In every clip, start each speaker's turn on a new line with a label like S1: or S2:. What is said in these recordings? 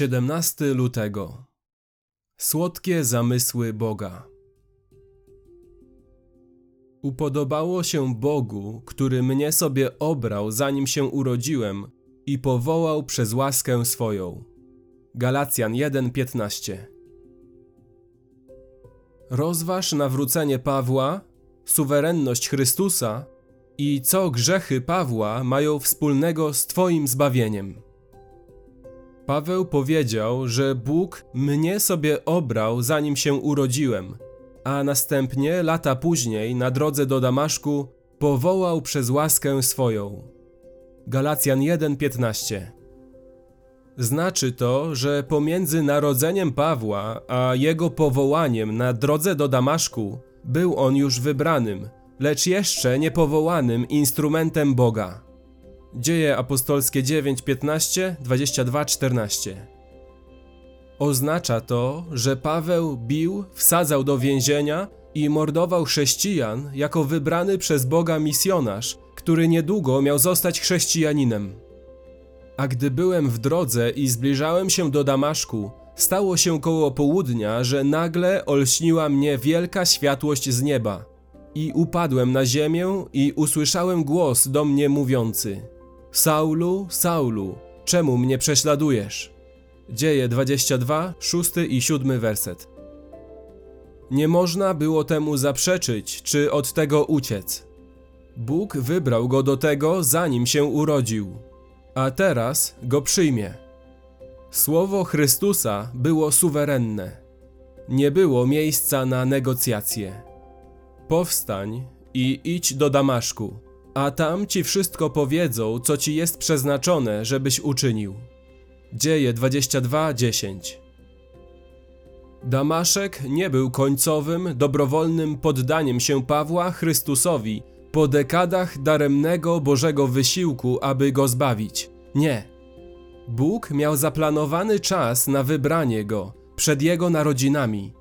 S1: 17 lutego. Słodkie zamysły Boga. Upodobało się Bogu, który mnie sobie obrał, zanim się urodziłem i powołał przez łaskę swoją. Galacjan 1:15. Rozważ nawrócenie Pawła, suwerenność Chrystusa i co grzechy Pawła mają wspólnego z Twoim zbawieniem. Paweł powiedział, że Bóg mnie sobie obrał, zanim się urodziłem, a następnie lata później na drodze do Damaszku powołał przez łaskę swoją. Galacjan 1:15 Znaczy to, że pomiędzy narodzeniem Pawła a jego powołaniem na drodze do Damaszku był on już wybranym, lecz jeszcze niepowołanym instrumentem Boga. Dzieje apostolskie 9, 15, 22, 14. Oznacza to, że Paweł bił, wsadzał do więzienia i mordował chrześcijan jako wybrany przez Boga misjonarz, który niedługo miał zostać chrześcijaninem. A gdy byłem w drodze i zbliżałem się do Damaszku, stało się koło południa, że nagle olśniła mnie wielka światłość z nieba. I upadłem na ziemię i usłyszałem głos do mnie mówiący: Saulu, Saulu, czemu mnie prześladujesz? Dzieje 22, 6 i 7 werset. Nie można było temu zaprzeczyć, czy od tego uciec. Bóg wybrał go do tego, zanim się urodził, a teraz go przyjmie. Słowo Chrystusa było suwerenne. Nie było miejsca na negocjacje. Powstań i idź do Damaszku a tam ci wszystko powiedzą, co ci jest przeznaczone, żebyś uczynił. Dzieje 22:10 Damaszek nie był końcowym, dobrowolnym poddaniem się Pawła Chrystusowi po dekadach daremnego Bożego wysiłku, aby go zbawić. Nie. Bóg miał zaplanowany czas na wybranie go przed jego narodzinami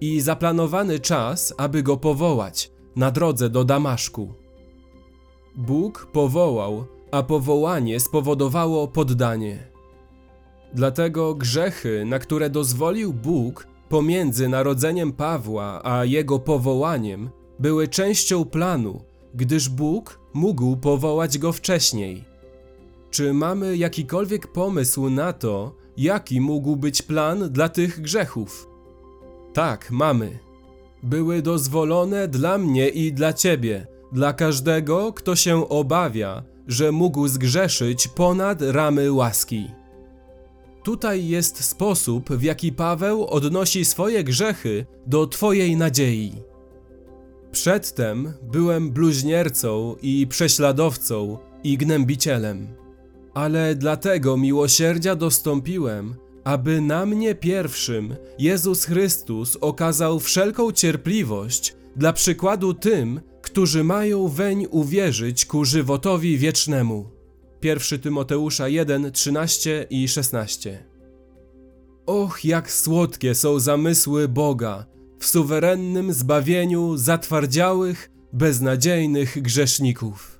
S1: i zaplanowany czas, aby go powołać na drodze do Damaszku. Bóg powołał, a powołanie spowodowało poddanie. Dlatego grzechy, na które dozwolił Bóg pomiędzy narodzeniem Pawła a jego powołaniem, były częścią planu, gdyż Bóg mógł powołać go wcześniej. Czy mamy jakikolwiek pomysł na to, jaki mógł być plan dla tych grzechów? Tak, mamy. Były dozwolone dla mnie i dla ciebie dla każdego, kto się obawia, że mógł zgrzeszyć ponad ramy łaski. Tutaj jest sposób, w jaki Paweł odnosi swoje grzechy do Twojej nadziei. Przedtem byłem bluźniercą i prześladowcą i gnębicielem, ale dlatego miłosierdzia dostąpiłem, aby na mnie pierwszym Jezus Chrystus okazał wszelką cierpliwość dla przykładu tym, którzy mają weń uwierzyć ku żywotowi wiecznemu. 1 Tymoteusza 1, 13 i 16. Och, jak słodkie są zamysły Boga w suwerennym zbawieniu zatwardziałych, beznadziejnych grzeszników.